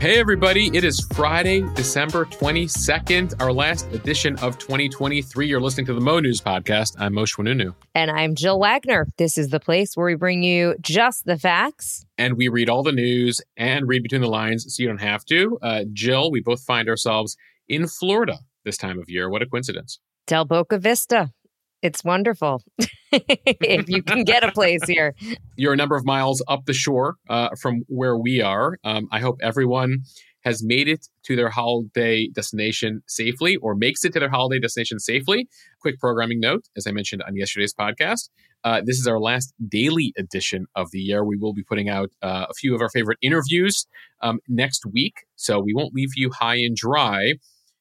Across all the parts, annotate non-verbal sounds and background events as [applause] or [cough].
Hey, everybody. It is Friday, December 22nd, our last edition of 2023. You're listening to the Mo News Podcast. I'm Mosheh Oinounou. And I'm Jill Wagner. This is the place where we bring you just the facts. And we read all the news and read between the lines so you don't have to. Uh, Jill, we both find ourselves in Florida this time of year. What a coincidence. Del Boca Vista. It's wonderful [laughs] if you can get a place here. You're a number of miles up the shore uh, from where we are. Um, I hope everyone has made it to their holiday destination safely or makes it to their holiday destination safely. Quick programming note, as I mentioned on yesterday's podcast, uh, this is our last daily edition of the year. We will be putting out uh, a few of our favorite interviews um, next week, so we won't leave you high and dry,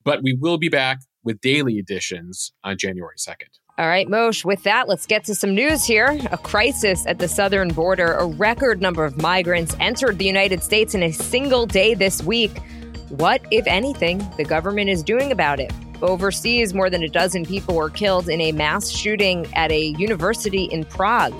but we will be back with daily editions on January 2nd. All right, Mosheh, with that, let's get to some news here. A crisis at the southern border. A record number of migrants entered the United States in a single day this week. What, if anything, the government is doing about it? Overseas, more than a dozen people were killed in a mass shooting at a university in Prague.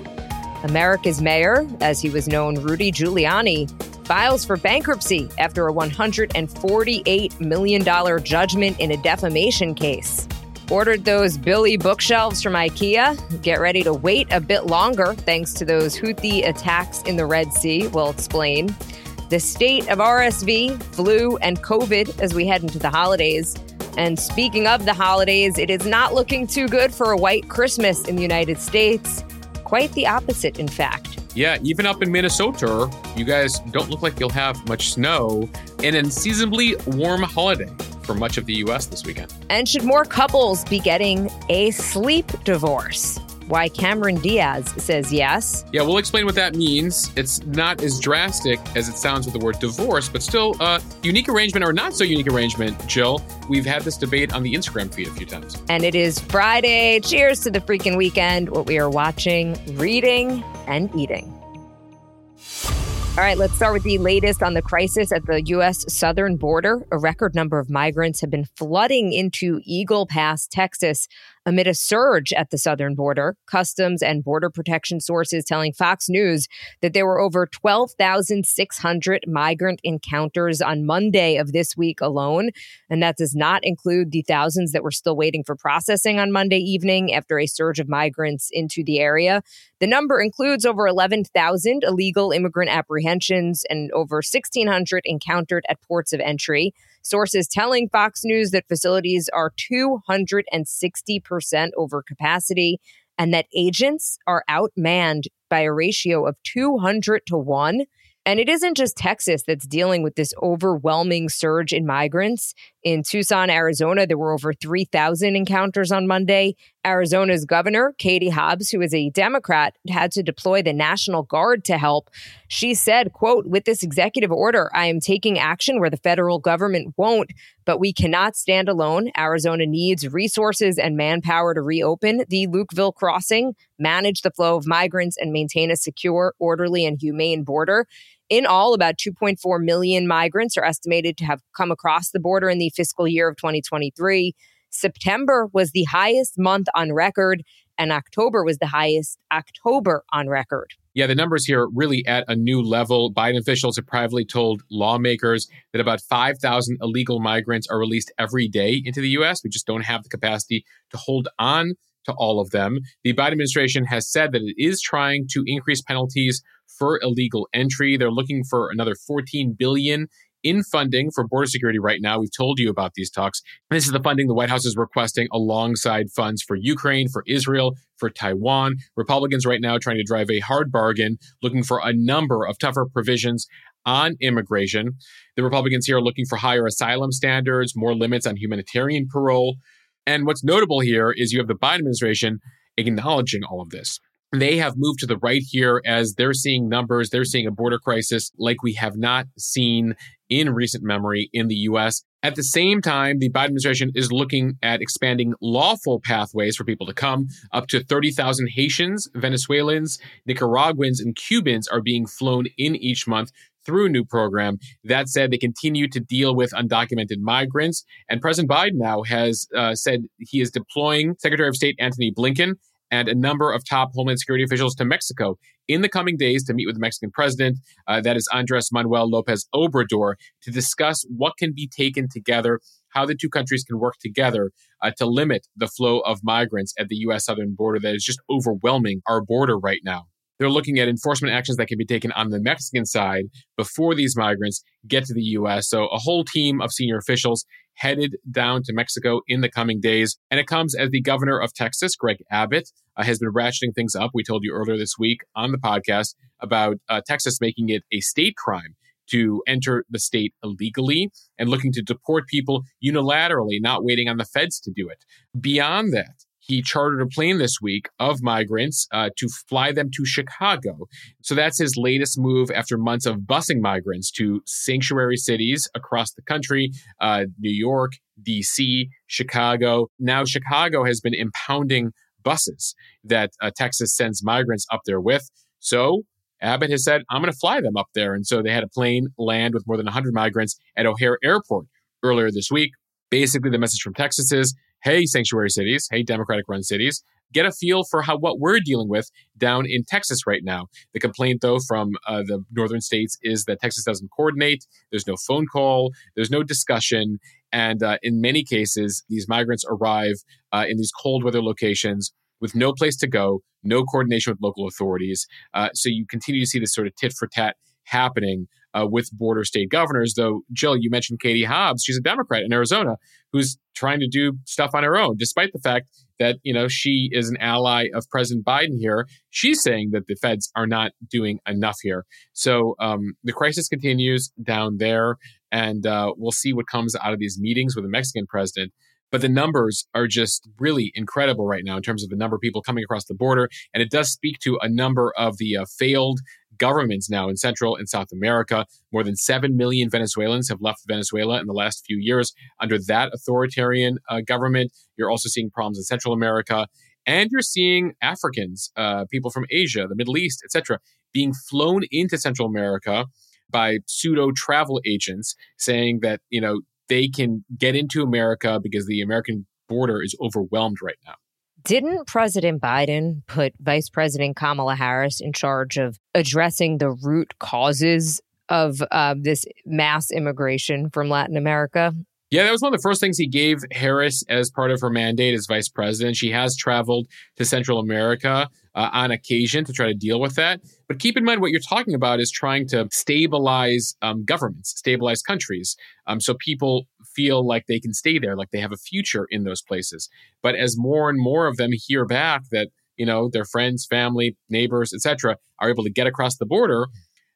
America's mayor, as he was known, Rudy Giuliani, files for bankruptcy after a $148 million judgment in a defamation case. Ordered those Billy bookshelves from IKEA. Get ready to wait a bit longer thanks to those Houthi attacks in the Red Sea. We'll explain. The state of RSV, flu, and COVID as we head into the holidays. And speaking of the holidays, it is not looking too good for a white Christmas in the United States. Quite the opposite, in fact. Yeah, even up in Minnesota, you guys don't look like you'll have much snow. An unseasonably warm holiday for much of the U.S. this weekend. And should more couples be getting a sleep divorce? Why Cameron Diaz says yes. Yeah, we'll explain what that means. It's not as drastic as it sounds with the word divorce, but still a uh, unique arrangement or not so unique arrangement, Jill. We've had this debate on the Instagram feed a few times. And it is Friday. Cheers to the freaking weekend, what we are watching, reading, and eating. All right, let's start with the latest on the crisis at the U.S. southern border. A record number of migrants have been flooding into Eagle Pass, Texas, amid a surge at the southern border. Customs and Border Protection sources telling Fox News that there were over 12,600 migrant encounters on Monday of this week alone. And that does not include the thousands that were still waiting for processing on Monday evening after a surge of migrants into the area. The number includes over 11,000 illegal immigrant apprehensions and over 1,600 encountered at ports of entry. Sources telling Fox News that facilities are 260% over capacity and that agents are outmanned by a ratio of 200 to 1 and it isn't just Texas that's dealing with this overwhelming surge in migrants. In Tucson, Arizona, there were over 3,000 encounters on Monday. Arizona's governor, Katie Hobbs, who is a Democrat, had to deploy the National Guard to help. She said, quote, with this executive order, I am taking action where the federal government won't, but we cannot stand alone. Arizona needs resources and manpower to reopen the Lukeville crossing, manage the flow of migrants, and maintain a secure, orderly, and humane border. In all, about 2.4 million migrants are estimated to have come across the border in the fiscal year of 2023. September was the highest month on record, and October was the highest October on record. Yeah, the numbers here are really at a new level. Biden officials have privately told lawmakers that about 5,000 illegal migrants are released every day into the U.S. We just don't have the capacity to hold on to all of them. The Biden administration has said that it is trying to increase penalties for illegal entry. They're looking for another 14 billion in funding for border security right now. We've told you about these talks. This is the funding the White House is requesting alongside funds for Ukraine, for Israel, for Taiwan. Republicans right now trying to drive a hard bargain, looking for a number of tougher provisions on immigration. The Republicans here are looking for higher asylum standards, more limits on humanitarian parole. And what's notable here is you have the Biden administration acknowledging all of this they have moved to the right here as they're seeing numbers, they're seeing a border crisis like we have not seen in recent memory in the US. At the same time, the Biden administration is looking at expanding lawful pathways for people to come. Up to 30,000 Haitians, Venezuelans, Nicaraguans, and Cubans are being flown in each month through a new program. That said, they continue to deal with undocumented migrants. And President Biden now has uh, said he is deploying Secretary of State Antony Blinken and a number of top Homeland Security officials to Mexico in the coming days to meet with the Mexican president, uh, that is Andres Manuel Lopez Obrador, to discuss what can be taken together, how the two countries can work together uh, to limit the flow of migrants at the U.S. southern border that is just overwhelming our border right now. They're looking at enforcement actions that can be taken on the Mexican side before these migrants get to the U.S. So, a whole team of senior officials headed down to Mexico in the coming days. And it comes as the governor of Texas, Greg Abbott, uh, has been ratcheting things up. We told you earlier this week on the podcast about uh, Texas making it a state crime to enter the state illegally and looking to deport people unilaterally, not waiting on the feds to do it. Beyond that, he chartered a plane this week of migrants uh, to fly them to Chicago. So that's his latest move after months of busing migrants to sanctuary cities across the country uh, New York, DC, Chicago. Now, Chicago has been impounding buses that uh, Texas sends migrants up there with. So Abbott has said, I'm going to fly them up there. And so they had a plane land with more than 100 migrants at O'Hare Airport earlier this week. Basically, the message from Texas is hey, sanctuary cities, hey, Democratic run cities, get a feel for how what we're dealing with down in Texas right now. The complaint, though, from uh, the northern states is that Texas doesn't coordinate. There's no phone call. There's no discussion. And uh, in many cases, these migrants arrive uh, in these cold weather locations with no place to go, no coordination with local authorities. Uh, so you continue to see this sort of tit for tat happening uh, with border state governors. Though, Jill, you mentioned Katie Hobbs. She's a Democrat in Arizona who's trying to do stuff on her own, despite the fact that you know she is an ally of President Biden here. She's saying that the feds are not doing enough here. So um, the crisis continues down there, and uh, we'll see what comes out of these meetings with the Mexican president. But the numbers are just really incredible right now in terms of the number of people coming across the border. And it does speak to a number of the uh, failed governments now in Central and South America. More than 7 million Venezuelans have left Venezuela in the last few years under that authoritarian uh, government. You're also seeing problems in Central America. And you're seeing Africans, uh, people from Asia, the Middle East, etc., being flown into Central America by pseudo travel agents saying that, you know, they can get into America because the American border is overwhelmed right now. Didn't President Biden put Vice President Kamala Harris in charge of addressing the root causes of uh, this mass immigration from Latin America? Yeah, that was one of the first things he gave Harris as part of her mandate as vice president. She has traveled to Central America uh, on occasion to try to deal with that. But keep in mind what you're talking about is trying to stabilize um, governments, stabilize countries, um, so people feel like they can stay there, like they have a future in those places. But as more and more of them hear back that you know their friends, family, neighbors, etc., are able to get across the border,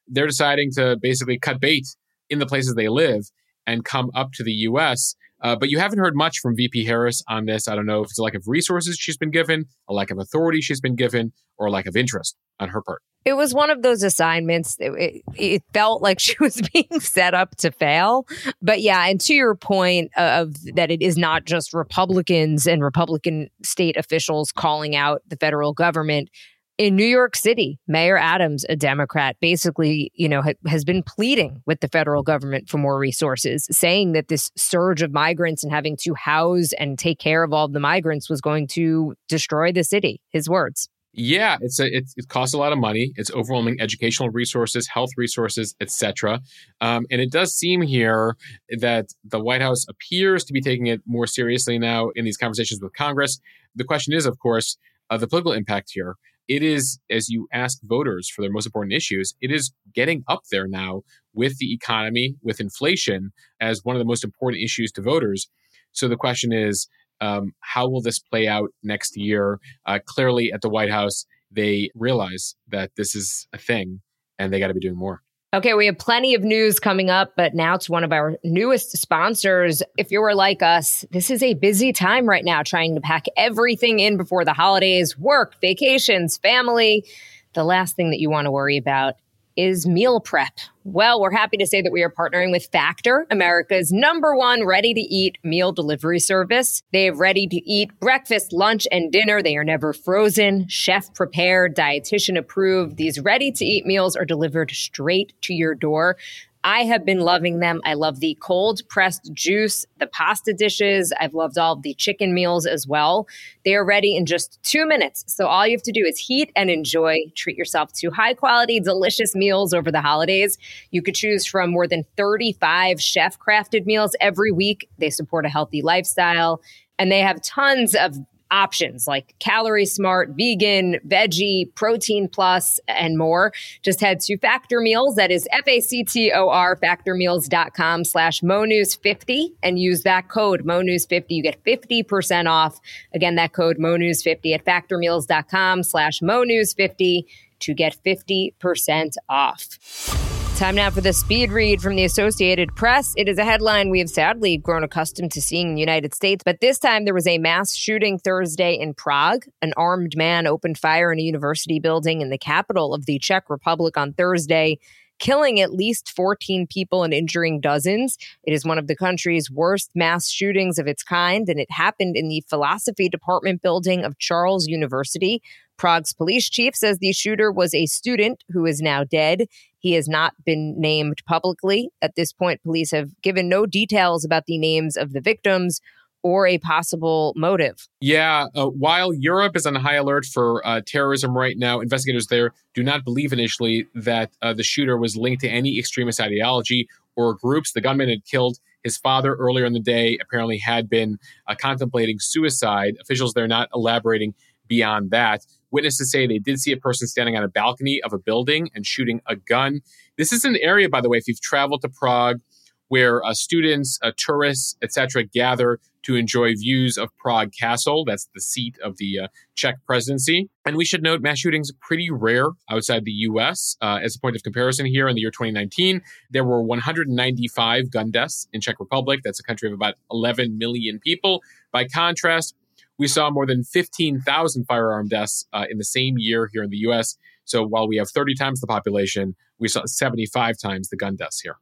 they're deciding to basically cut bait in the places they live and come up to the U.S. Uh, but you haven't heard much from VP Harris on this. I don't know if it's a lack of resources she's been given, a lack of authority she's been given, or a lack of interest on her part. It was one of those assignments. It, it, it, felt like she [laughs] was being set up to fail. But yeah, and to your point of that, it is not just Republicans and Republican state officials calling out the federal government in New York City, Mayor Adams, a Democrat, basically, you know, ha- has been pleading with the federal government for more resources, saying that this surge of migrants and having to house and take care of all the migrants was going to destroy the city. His words. Yeah, it's a, it, costs a lot of money. It's overwhelming educational resources, health resources, etc. Um, and it does seem here that the White House appears to be taking it more seriously now in these conversations with Congress. The question is, of course, uh, the political impact here it is, as you ask voters for their most important issues, it is getting up there now with the economy, with inflation, as one of the most important issues to voters. So the question is, um, how will this play out next year? Uh, clearly, at the White House, they realize that this is a thing and they got to be doing more. Okay, we have plenty of news coming up, but now to one of our newest sponsors. If you are like us, this is a busy time right now trying to pack everything in before the holidays, work, vacations, family. The last thing that you want to worry about is meal prep. Well, we're happy to say that we are partnering with Factor, America's number one ready to eat meal delivery service. They have ready to eat breakfast, lunch, and dinner. They are never frozen, chef prepared, dietitian approved. These ready to eat meals are delivered straight to your door. I have been loving them. I love the cold pressed juice, the pasta dishes. I've loved all the chicken meals as well. They are ready in just two minutes. So all you have to do is heat and enjoy. Treat yourself to high quality, delicious meals over the holidays. You could choose from more than 35 chef crafted meals every week. They support a healthy lifestyle and they have tons of options like calorie smart, vegan, veggie, protein plus, and more. Just head to Factor Meals, that is F-A-C-T-O-R, factormeals.com slash MoNews50 and use that code MoNews50. You get 50% off. Again, that code MoNews50 at factormeals.com slash MoNews50 to get 50% off. Time now for the speed read from the Associated Press. It is a headline we have sadly grown accustomed to seeing in the United States, but this time there was a mass shooting Thursday in Prague. An armed man opened fire in a university building in the capital of the Czech Republic on Thursday killing at least 14 people and injuring dozens. It is one of the country's worst mass shootings of its kind, and it happened in the philosophy department building of Charles University. Prague's police chief says the shooter was a student who is now dead. He has not been named publicly. At this point, police have given no details about the names of the victims or a possible motive. Yeah, uh, while Europe is on high alert for uh, terrorism right now, investigators there do not believe initially that uh, the shooter was linked to any extremist ideology or groups. The gunman had killed his father earlier in the day, apparently had been uh, contemplating suicide. Officials there not elaborating beyond that. Witnesses say they did see a person standing on a balcony of a building and shooting a gun. This is an area, by the way, if you've traveled to Prague, where uh, students, uh, tourists, etc., gather to enjoy views of Prague Castle. That's the seat of the uh, Czech presidency. And we should note mass shootings are pretty rare outside the U.S. Uh, as a point of comparison, here in the year 2019, there were 195 gun deaths in Czech Republic. That's a country of about 11 million people. By contrast, we saw more than 15,000 firearm deaths uh, in the same year here in the US. So while we have 30 times the population, we saw 75 times the gun deaths here.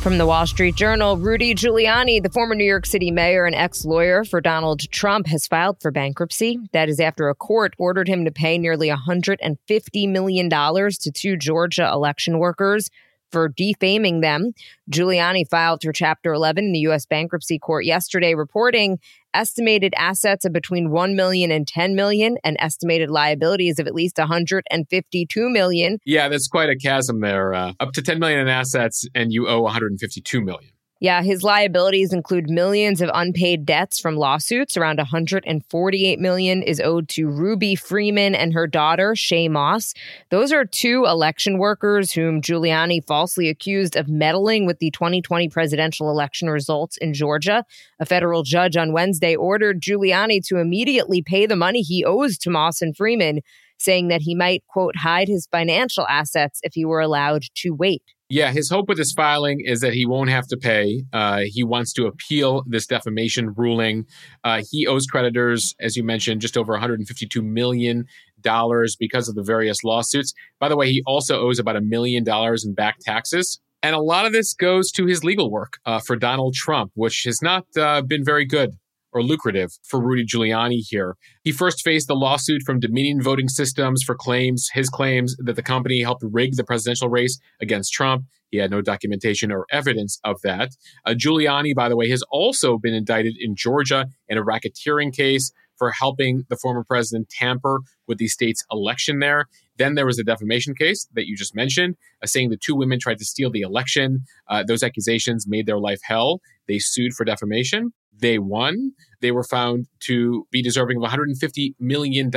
From the Wall Street Journal, Rudy Giuliani, the former New York City mayor and ex lawyer for Donald Trump, has filed for bankruptcy. That is after a court ordered him to pay nearly $150 million to two Georgia election workers for defaming them. Giuliani filed for Chapter 11 in the U.S. bankruptcy court yesterday, reporting estimated assets of between 1 million and 10 million and estimated liabilities of at least 152 million. Yeah, that's quite a chasm there. Uh, up to 10 million in assets and you owe 152 million. Yeah, his liabilities include millions of unpaid debts from lawsuits. Around 148 million is owed to Ruby Freeman and her daughter, Shay Moss. Those are two election workers whom Giuliani falsely accused of meddling with the 2020 presidential election results in Georgia. A federal judge on Wednesday ordered Giuliani to immediately pay the money he owes to Moss and Freeman, saying that he might, quote, hide his financial assets if he were allowed to wait. Yeah, his hope with this filing is that he won't have to pay. Uh, he wants to appeal this defamation ruling. Uh, he owes creditors, as you mentioned, just over 152 million dollars because of the various lawsuits. By the way, he also owes about a million dollars in back taxes. And a lot of this goes to his legal work uh, for Donald Trump, which has not uh, been very good or lucrative for Rudy Giuliani here. He first faced the lawsuit from Dominion Voting Systems for claims, his claims that the company helped rig the presidential race against Trump. He had no documentation or evidence of that. Uh, Giuliani, by the way, has also been indicted in Georgia in a racketeering case for helping the former president tamper with the state's election there. Then there was a defamation case that you just mentioned, uh, saying the two women tried to steal the election. Uh, those accusations made their life hell. They sued for defamation. They won. They were found to be deserving of $150 million.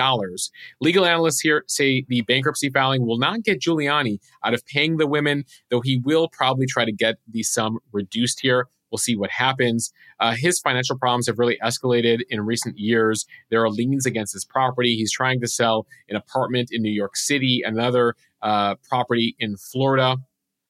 Legal analysts here say the bankruptcy filing will not get Giuliani out of paying the women, though he will probably try to get the sum reduced here. We'll see what happens. Uh, his financial problems have really escalated in recent years. There are liens against his property. He's trying to sell an apartment in New York City, another uh, property in Florida.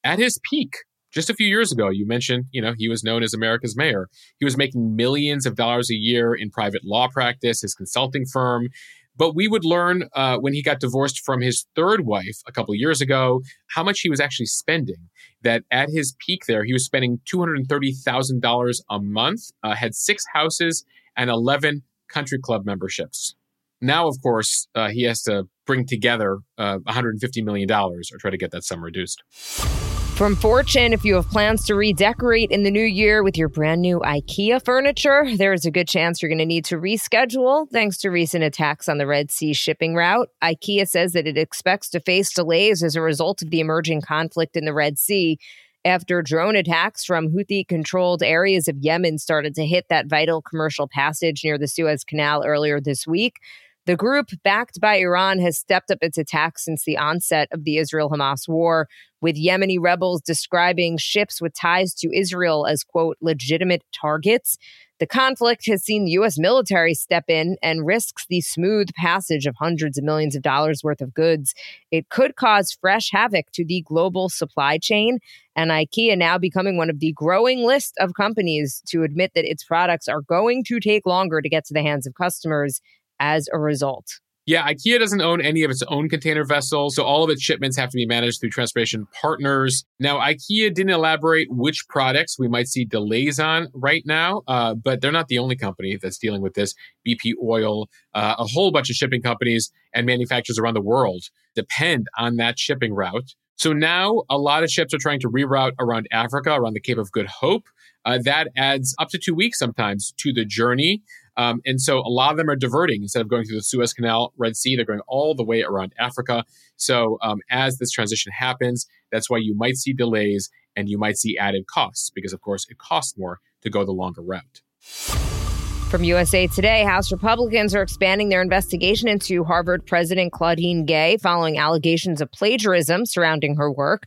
At his peak, just a few years ago, you mentioned, you know, he was known as America's mayor. He was making millions of dollars a year in private law practice, his consulting firm. But we would learn uh, when he got divorced from his third wife a couple years ago how much he was actually spending. That at his peak there, he was spending $230,000 a month, uh, had six houses and 11 country club memberships. Now, of course, uh, he has to bring together $150 uh, or try to get that sum reduced. From Fortune, if you have plans to redecorate in the new year with your brand new IKEA furniture, there is a good chance you're going to need to reschedule thanks to recent attacks on the Red Sea shipping route. IKEA says that it expects to face delays as a result of the emerging conflict in the Red Sea after drone attacks from Houthi controlled areas of Yemen started to hit that vital commercial passage near the Suez Canal earlier this week. The group, backed by Iran, has stepped up its attacks since the onset of the Israel Hamas war, with Yemeni rebels describing ships with ties to Israel as, quote, legitimate targets. The conflict has seen the U.S. military step in and risks the smooth passage of hundreds of millions of dollars worth of goods. It could cause fresh havoc to the global supply chain, and IKEA now becoming one of the growing list of companies to admit that its products are going to take longer to get to the hands of customers as a result. Yeah, IKEA doesn't own any of its own container vessels, so all of its shipments have to be managed through transportation partners. Now, IKEA didn't elaborate which products we might see delays on right now, uh, but they're not the only company that's dealing with this. BP Oil, uh, a whole bunch of shipping companies and manufacturers around the world depend on that shipping route. So now a lot of ships are trying to reroute around Africa, around the Cape of Good Hope. Uh, that adds up to two weeks sometimes to the journey. Um, and so a lot of them are diverting instead of going through the Suez Canal, Red Sea, they're going all the way around Africa. So um, as this transition happens, that's why you might see delays and you might see added costs because, of course, it costs more to go the longer route. From USA Today, House Republicans are expanding their investigation into Harvard President Claudine Gay following allegations of plagiarism surrounding her work.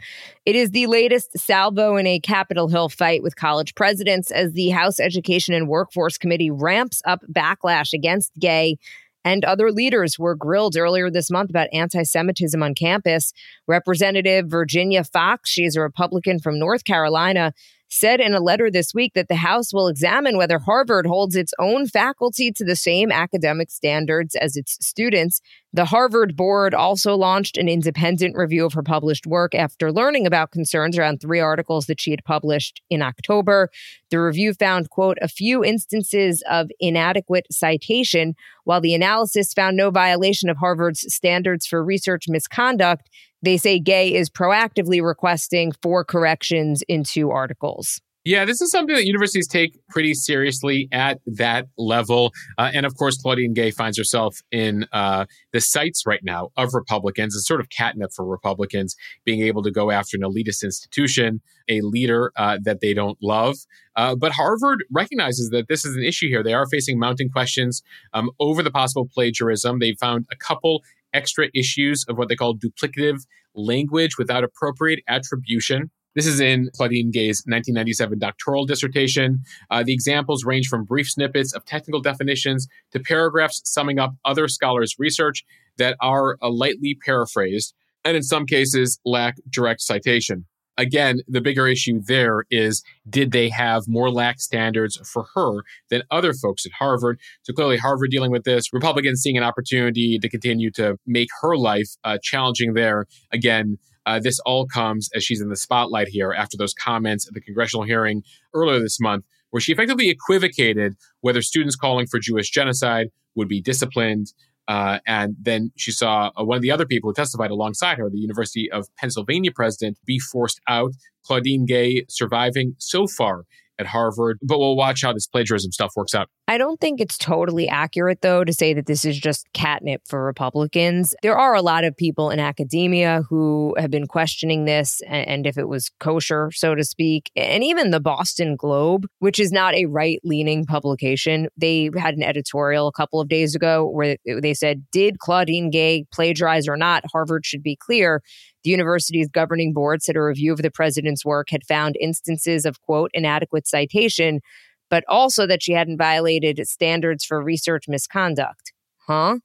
It is the latest salvo in a Capitol Hill fight with college presidents as the House Education and Workforce Committee ramps up backlash against Gay and other leaders were grilled earlier this month about anti Semitism on campus. Representative Virginia Foxx, she is a Republican from North Carolina, said in a letter this week that the House will examine whether Harvard holds its own faculty to the same academic standards as its students. The Harvard board also launched an independent review of her published work after learning about concerns around three articles that she had published in October. The review found, quote, a few instances of inadequate citation, while the analysis found no violation of Harvard's standards for research misconduct. They say Gay is proactively requesting for corrections into articles. Yeah, this is something that universities take pretty seriously at that level. Uh, and of course, Claudine Gay finds herself in uh, the sights right now of Republicans. It's sort of catnip for Republicans being able to go after an elitist institution, a leader uh, that they don't love. Uh, but Harvard recognizes that this is an issue here. They are facing mounting questions um, over the possible plagiarism. They found a couple extra issues of what they call duplicative language without appropriate attribution. This is in Claudine Gay's 1997 doctoral dissertation. Uh, the examples range from brief snippets of technical definitions to paragraphs summing up other scholars' research that are uh, lightly paraphrased and in some cases lack direct citation. Again, the bigger issue there is did they have more lax standards for her than other folks at Harvard? So clearly, Harvard dealing with this, Republicans seeing an opportunity to continue to make her life uh, challenging there. Again, uh, this all comes as she's in the spotlight here after those comments at the congressional hearing earlier this month, where she effectively equivocated whether students calling for Jewish genocide would be disciplined. Uh, and then she saw uh, one of the other people who testified alongside her, the University of Pennsylvania president, be forced out. Claudine Gay surviving so far at Harvard, but we'll watch how this plagiarism stuff works out. I don't think it's totally accurate, though, to say that this is just catnip for Republicans. There are a lot of people in academia who have been questioning this and if it was kosher, so to speak. And even the Boston Globe, which is not a right leaning publication, they had an editorial a couple of days ago where they said, Did Claudine Gay plagiarize or not? Harvard should be clear. The university's governing board said a review of the president's work had found instances of, quote, inadequate citation, but also that she hadn't violated standards for research misconduct. Huh?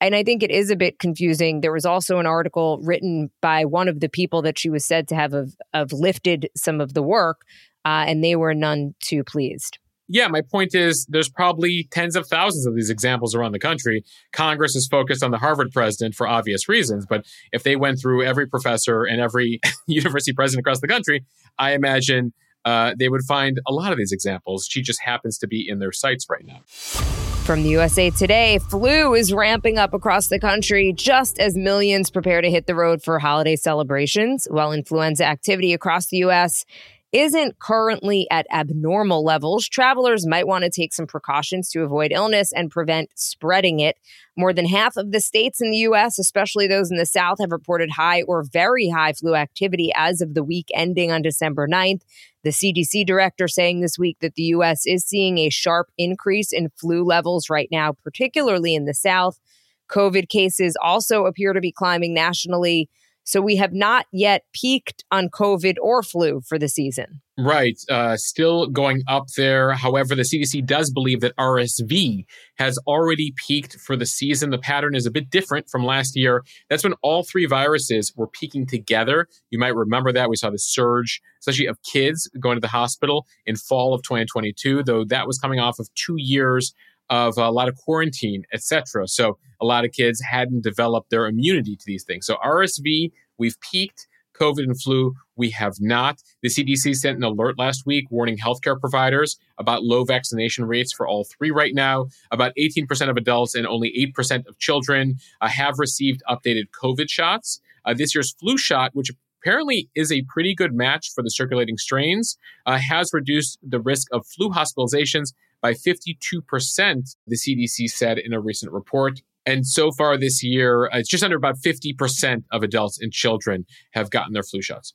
And I think it is a bit confusing. There was also an article written by one of the people that she was said to have of, of lifted some of the work, uh, and they were none too pleased yeah, my point is there's probably tens of thousands of these examples around the country. Congress is focused on the Harvard president for obvious reasons, but if they went through every professor and every [laughs] university president across the country, I imagine uh, they would find a lot of these examples. She just happens to be in their sights right now. From the USA Today, flu is ramping up across the country just as millions prepare to hit the road for holiday celebrations, while influenza activity across the U.S isn't currently at abnormal levels, travelers might want to take some precautions to avoid illness and prevent spreading it. More than half of the states in the U.S., especially those in the South, have reported high or very high flu activity as of the week ending on December 9th. The CDC director saying this week that the U.S. is seeing a sharp increase in flu levels right now, particularly in the South. COVID cases also appear to be climbing nationally. So we have not yet peaked on COVID or flu for the season. Right. Uh, still going up there. However, the CDC does believe that RSV has already peaked for the season. The pattern is a bit different from last year. That's when all three viruses were peaking together. You might remember that. We saw the surge, especially of kids going to the hospital in fall of 2022, though that was coming off of two years of a lot of quarantine, etc. So a lot of kids hadn't developed their immunity to these things. So RSV, we've peaked. COVID and flu, we have not. The CDC sent an alert last week warning healthcare providers about low vaccination rates for all three right now. About 18% of adults and only 8% of children uh, have received updated COVID shots. Uh, this year's flu shot, which apparently is a pretty good match for the circulating strains, uh, has reduced the risk of flu hospitalizations by 52%, the CDC said in a recent report. And so far this year, uh, it's just under about 50% of adults and children have gotten their flu shots.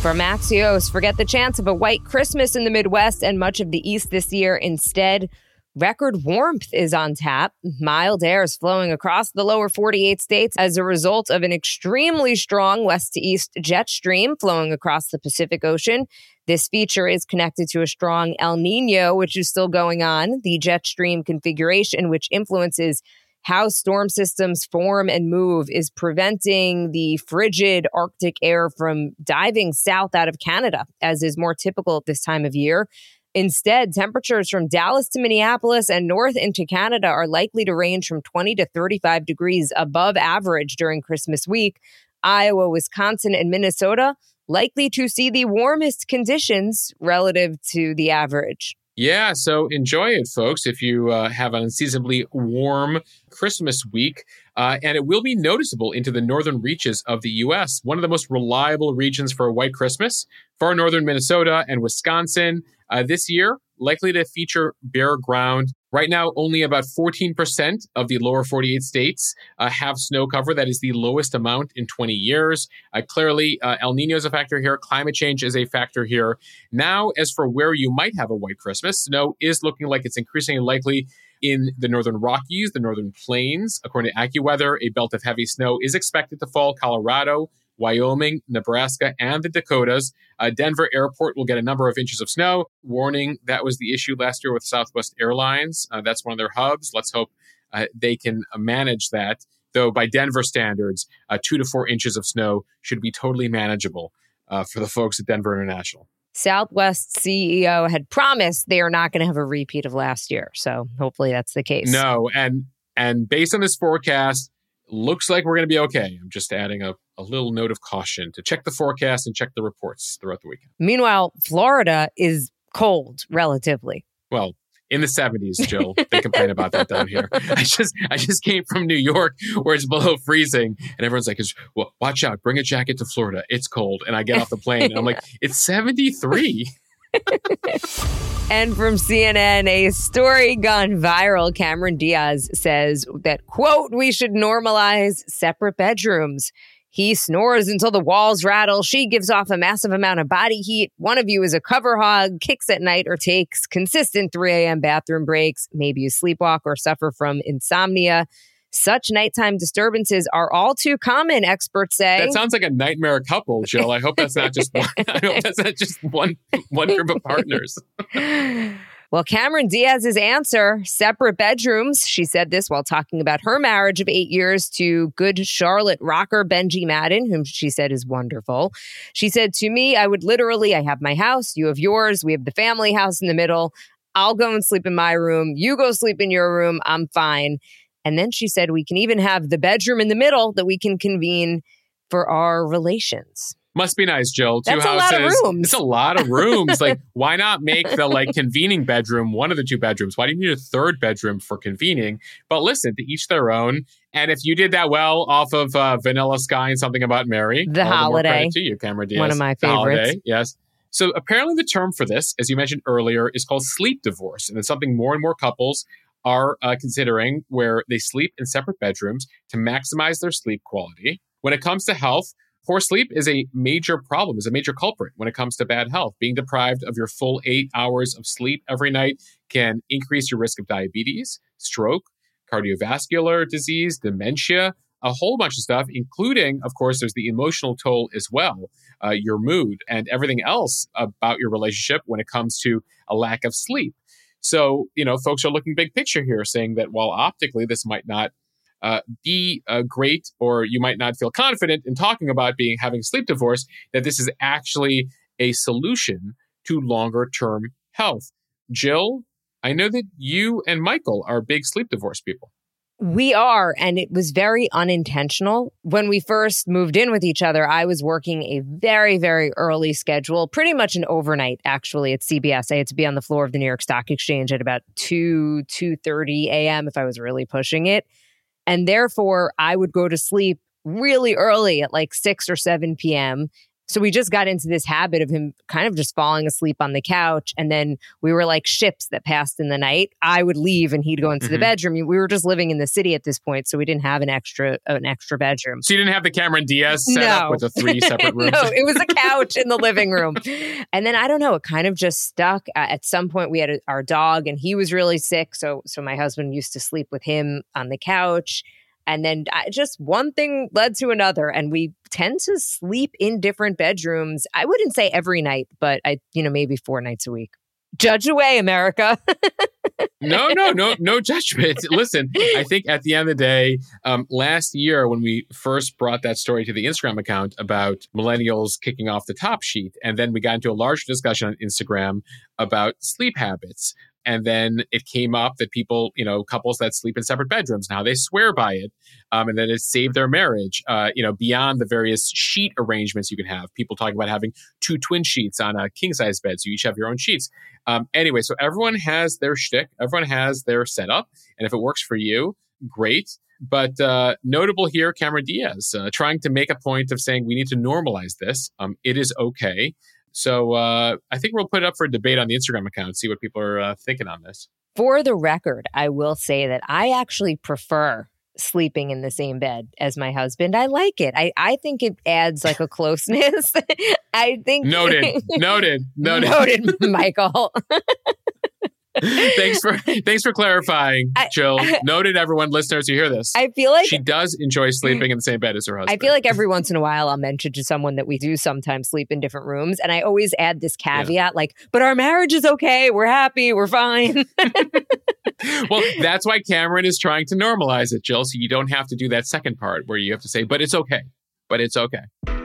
From Axios, forget the chance of a white Christmas in the Midwest and much of the East this year. Instead, record warmth is on tap. Mild air is flowing across the lower 48 states as a result of an extremely strong west to east jet stream flowing across the Pacific Ocean. This feature is connected to a strong El Nino, which is still going on. The jet stream configuration, which influences how storm systems form and move, is preventing the frigid Arctic air from diving south out of Canada, as is more typical at this time of year. Instead, temperatures from Dallas to Minneapolis and north into Canada are likely to range from 20 to 35 degrees above average during Christmas week. Iowa, Wisconsin, and Minnesota likely to see the warmest conditions relative to the average. Yeah, so enjoy it, folks, if you uh, have an unseasonably warm Christmas week. Uh, and it will be noticeable into the northern reaches of the U.S., one of the most reliable regions for a white Christmas. Far northern Minnesota and Wisconsin uh, this year, likely to feature bare ground Right now, only about 14% of the lower 48 states uh, have snow cover. That is the lowest amount in 20 years. Uh, clearly, uh, El Nino is a factor here. Climate change is a factor here. Now, as for where you might have a white Christmas, snow is looking like it's increasingly likely in the northern Rockies, the northern plains. According to AccuWeather, a belt of heavy snow is expected to fall Colorado, Wyoming, Nebraska, and the Dakotas. Uh, Denver Airport will get a number of inches of snow. Warning that was the issue last year with Southwest Airlines. Uh, that's one of their hubs. Let's hope uh, they can manage that. Though, by Denver standards, uh, two to four inches of snow should be totally manageable uh, for the folks at Denver International. Southwest CEO had promised they are not going to have a repeat of last year. So hopefully that's the case. No, and and based on this forecast, looks like we're going to be okay. I'm just adding a, a little note of caution to check the forecast and check the reports throughout the weekend. Meanwhile, Florida is cold relatively. Well, in the 70s, Jill. they complain about that down here. [laughs] I just I just came from New York where it's below freezing, and everyone's like, well, "Watch out! Bring a jacket to Florida. It's cold." And I get off the plane, and I'm like, [laughs] "It's 73." [laughs] and from CNN, a story gone viral. Cameron Diaz says that, quote, we should normalize separate bedrooms. He snores until the walls rattle. She gives off a massive amount of body heat. One of you is a cover hog, kicks at night, or takes consistent 3 a.m. bathroom breaks. Maybe you sleepwalk or suffer from insomnia. Such nighttime disturbances are all too common, experts say. That sounds like a nightmare couple, Jill. I hope that's not just one. [laughs] I hope that's not just one one group of partners. [laughs] Well, Cameron Diaz's answer separate bedrooms. She said this while talking about her marriage of eight years to Good Charlotte rocker Benji Madden, whom she said is wonderful. She said, To me, I would literally, I have my house, you have yours, we have the family house in the middle. I'll go and sleep in my room. You go sleep in your room. I'm fine. And then she said, we can even have the bedroom in the middle that we can convene for our relations. Must be nice, Jill. Two That's a lot of rooms. It's a lot of rooms. like, [laughs] why not make the like convening bedroom one of the two bedrooms? Why do you need a third bedroom for convening? But listen, to each their own. And if you did that well off of uh, Vanilla Sky and something about Mary, The Holiday. credit to you, Cameron Diaz. One of my The Holiday, favorites. yes. So apparently, the term for this, as you mentioned earlier, is called sleep divorce, and it's something more and more couples are uh, considering, where they sleep in separate bedrooms to maximize their sleep quality. When it comes to health, poor sleep is a major problem, is a major culprit when it comes to bad health. Being deprived of your full eight hours of sleep every night can increase your risk of diabetes, stroke, cardiovascular disease, dementia, a whole bunch of stuff, including, of course, there's the emotional toll as well, uh, your mood, and everything else about your relationship when it comes to a lack of sleep. So, you know, folks are looking big picture here, saying that while optically this might not uh, be uh, great, or you might not feel confident in talking about being having sleep divorce, that this is actually a solution to longer term health. Jill, I know that you and Michael are big sleep divorce people. We are, and it was very unintentional. When we first moved in with each other, I was working a very, very early schedule, pretty much an overnight, actually, at CBS. I had to be on the floor of the New York Stock Exchange at about 2, 2.30 a.m. if I was really pushing it. And therefore, I would go to sleep really early at like 6 or 7 p.m. So we just got into this habit of him kind of just falling asleep on the couch. And then we were like ships that passed in the night. I would leave and he'd go into the Mhm. bedroom. We were just living in the city at this point. So we didn't have an extra an extra bedroom. So you didn't have the Cameron Diaz set No. up with the three [laughs] separate rooms. no, it was a couch in the living room. And then I don't know, it kind of just stuck. Uh, at some point, we had a, our dog, and he was really sick. So, so my husband used to sleep with him on the couch. And then I, just one thing led to another, and we tend to sleep in different bedrooms. I wouldn't say every night, but I, you know, maybe four nights a week. Judge away, America. no, no, no, no judgment. [laughs] Listen, I think at the end of the day, um, last year when we first brought that story to the Instagram account about millennials kicking off the top sheet, and then we got into a larger discussion on Instagram about sleep habits. And then it came up that people, you know, couples that sleep in separate bedrooms and how they swear by it, um, and that it saved their marriage. Uh, you know, beyond the various sheet arrangements you can have. People talking about having two twin sheets on a king size bed, so you each have your own sheets. Um, anyway, so everyone has their shtick, everyone has their setup, and if it works for you, great. But uh, notable here, Cameron Diaz uh, trying to make a point of saying we need to normalize this. Um, it is okay. So uh, I think we'll put it up for a debate on the Instagram account, see what people are uh, thinking on this. For the record, I will say that I actually prefer sleeping in the same bed as my husband. I like it. I, I think it adds like a closeness. [laughs] I think Noted, [laughs] noted, noted. Noted, [laughs] Michael. Thanks for [laughs] thanks for clarifying, I- Jill. Noted, everyone, listeners who hear this. I feel like she does enjoy sleeping in the same bed as her husband. I feel like every once in a while I'll mention to someone that we do sometimes sleep in different rooms. And I always add this caveat like, but our marriage is okay. We're happy. We're fine. [laughs] [laughs] well, that's why Cameron is trying to normalize it, Jill, so you don't have to do that second part where you have to say, but it's okay. But it's okay.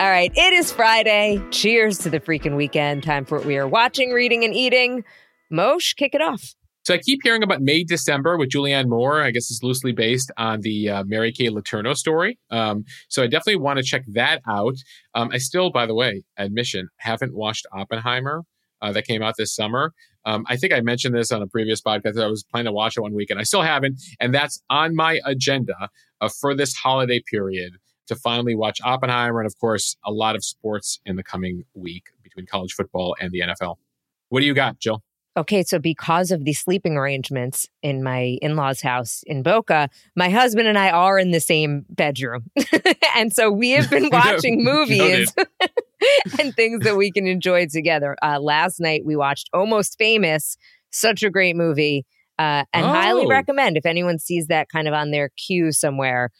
All right. It is Friday. Cheers to the freaking weekend. Time for what we are watching, reading, and eating. Mosh, kick it off. So I keep hearing about May December with Julianne Moore. I guess it's loosely based on the uh, Mary Kay Letourneau story. Um, so I definitely want to check that out. Um, I still, by the way, admission, haven't watched Oppenheimer uh, that came out this summer. Um, I think I mentioned this on a previous podcast. I was planning to watch it one week, and I still haven't. And that's on my agenda uh, for this holiday period to finally watch Oppenheimer, and of course, a lot of sports in the coming week between college football and the NFL. What do you got, Jill? Okay, so because of the sleeping arrangements in my in law's house in Boca, my husband and I are in the same bedroom. [laughs] and so we have been [laughs] watching movies [laughs] and things that we can enjoy together. Uh, last night we watched Almost Famous, such a great movie, uh, and highly Oh. recommend if anyone sees that kind of on their queue somewhere,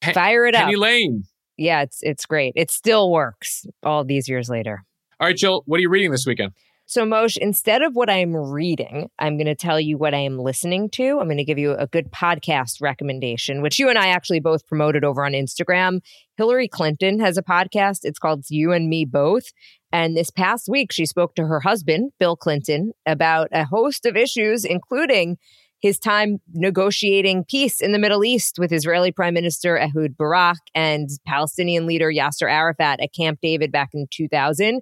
Pe- fire it Penny up. Lane. Yeah, it's it's great. It still works all these years later. All right, Jill, what are you reading this weekend? So, Mosheh, instead of what I'm reading, I'm going to tell you what I am listening to. I'm going to give you a good podcast recommendation, which you and I actually both promoted over on Instagram. Hillary Clinton has a podcast. It's called You and Me Both. And this past week, she spoke to her husband, Bill Clinton, about a host of issues, including his time negotiating peace in the Middle East with Israeli Prime Minister Ehud Barak and Palestinian leader Yasser Arafat at Camp David back in 2000.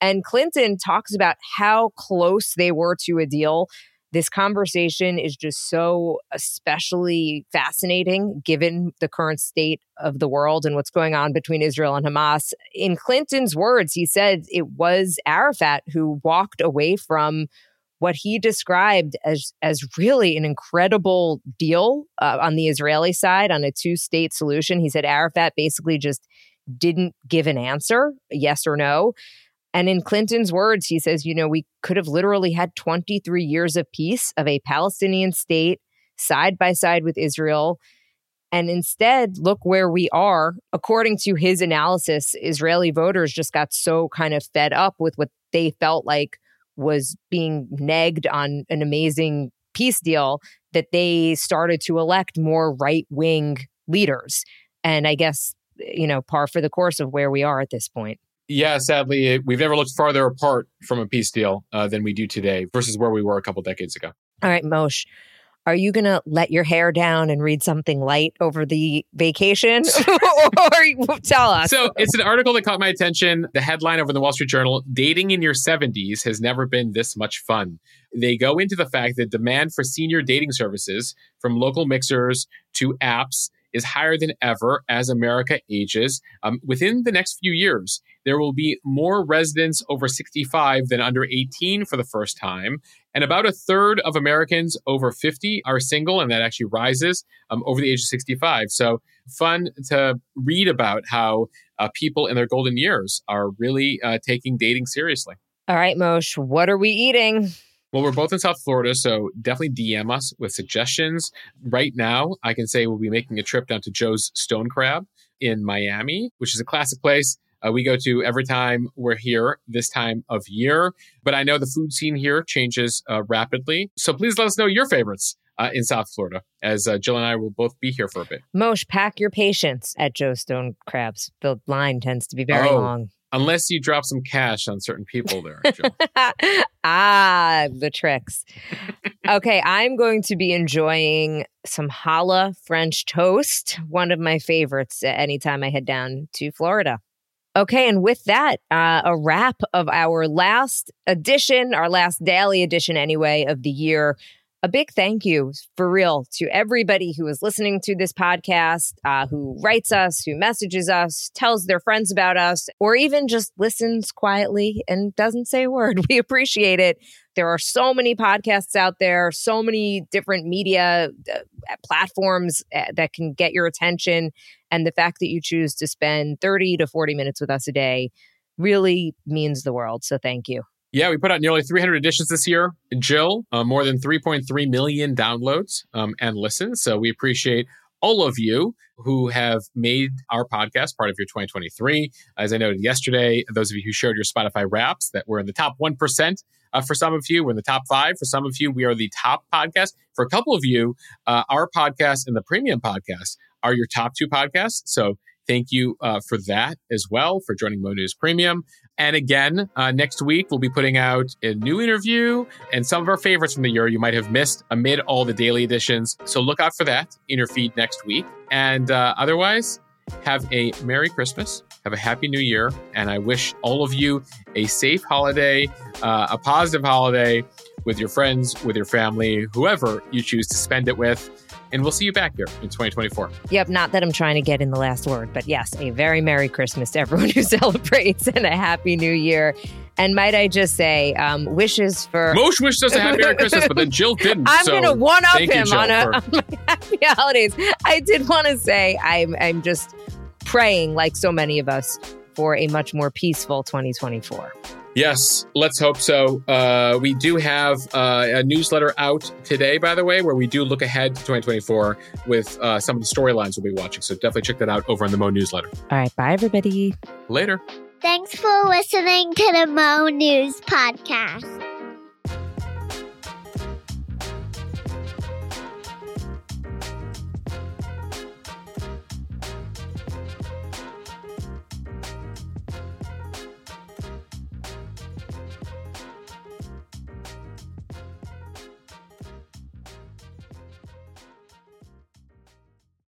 And Clinton talks about how close they were to a deal. This conversation is just so especially fascinating given the current state of the world and what's going on between Israel and Hamas. In Clinton's words, he said it was Arafat who walked away from what he described as as really an incredible deal uh, on the Israeli side on a two state solution. He said Arafat basically just didn't give an answer, yes or no. And in Clinton's words, he says, you know, we could have literally had 23 years of peace of a Palestinian state side by side with Israel. And instead, look where we are. According to his analysis, Israeli voters just got so kind of fed up with what they felt like was being negged on an amazing peace deal that they started to elect more right wing leaders. And I guess, you know, par for the course of where we are at this point. Yeah, sadly, we've never looked farther apart from a peace deal uh, than we do today versus where we were a couple decades ago. All right, Mosheh, are you going to let your hair down and read something light over the vacation? [laughs] [laughs] or tell us. So it's an article that caught my attention. The headline over the Wall Street Journal Dating in Your 70s has never been this much fun. They go into the fact that demand for senior dating services, from local mixers to apps, is higher than ever as America ages. Um, within the next few years, there will be more residents over 65 than under 18 for the first time. And about a third of Americans over 50 are single, and that actually rises um, over the age of 65. So, fun to read about how uh, people in their golden years are really uh, taking dating seriously. All right, Mosheh, what are we eating? Well, we're both in South Florida, so definitely DM us with suggestions. Right now, I can say we'll be making a trip down to Joe's Stone Crab in Miami, which is a classic place. Uh, we go to every time we're here this time of year. But I know the food scene here changes uh, rapidly. So please let us know your favorites uh, in South Florida, as uh, Jill and I will both be here for a bit. Mosheh, pack your patience at Joe Stone Crabs. The line tends to be very oh, long. Unless you drop some cash on certain people there. [laughs] ah, the tricks. okay, I'm going to be enjoying some challah French toast, one of my favorites anytime I head down to Florida. Okay, and with that, uh, a wrap of our last edition, our last daily edition anyway, of the year a big thank you for real to everybody who is listening to this podcast, uh, who writes us, who messages us, tells their friends about us, or even just listens quietly and doesn't say a word. [laughs] We appreciate it. There are so many podcasts out there, so many different media uh, platforms uh, that can get your attention. And the fact that you choose to spend 30 to 40 minutes with us a day really means the world. So thank you. Yeah, we put out nearly 300 editions this year. Jill, uh, more than 3.3 million downloads um, and listens. So we appreciate all of you who have made our podcast part of your 2023. As I noted yesterday, those of you who shared your Spotify wraps that we're in the top 1% uh, for some of you. We're in the top five. For some of you, we are the top podcast. For a couple of you, uh, our podcast and the premium podcast are your top two podcasts. So thank you uh, for that as well for joining Mo News Premium. And again, uh, next week, we'll be putting out a new interview and some of our favorites from the year you might have missed amid all the daily editions. So look out for that in your feed next week. And uh, otherwise, have a Merry Christmas, have a Happy New Year, and I wish all of you a safe holiday, uh, a positive holiday with your friends, with your family, whoever you choose to spend it with. And we'll see you back here in 2024. Yep, not that I'm trying to get in the last word, but yes, a very Merry Christmas to everyone who [laughs] celebrates and a Happy New Year. And might I just say, um, wishes for most wished us a happy Merry Christmas, but then Jill didn't. [laughs] I'm so going to one up him on, a, for... [laughs] on my happy holidays. I did want to say I'm I'm just praying, like so many of us, for a much more peaceful 2024. Yes, let's hope so. Uh, we do have uh, a newsletter out today, by the way, where we do look ahead to 2024 with uh, some of the storylines we'll be watching. So definitely check that out over on the Mo newsletter. All right. Bye, everybody. Later. Thanks for listening to the Mo News Podcast.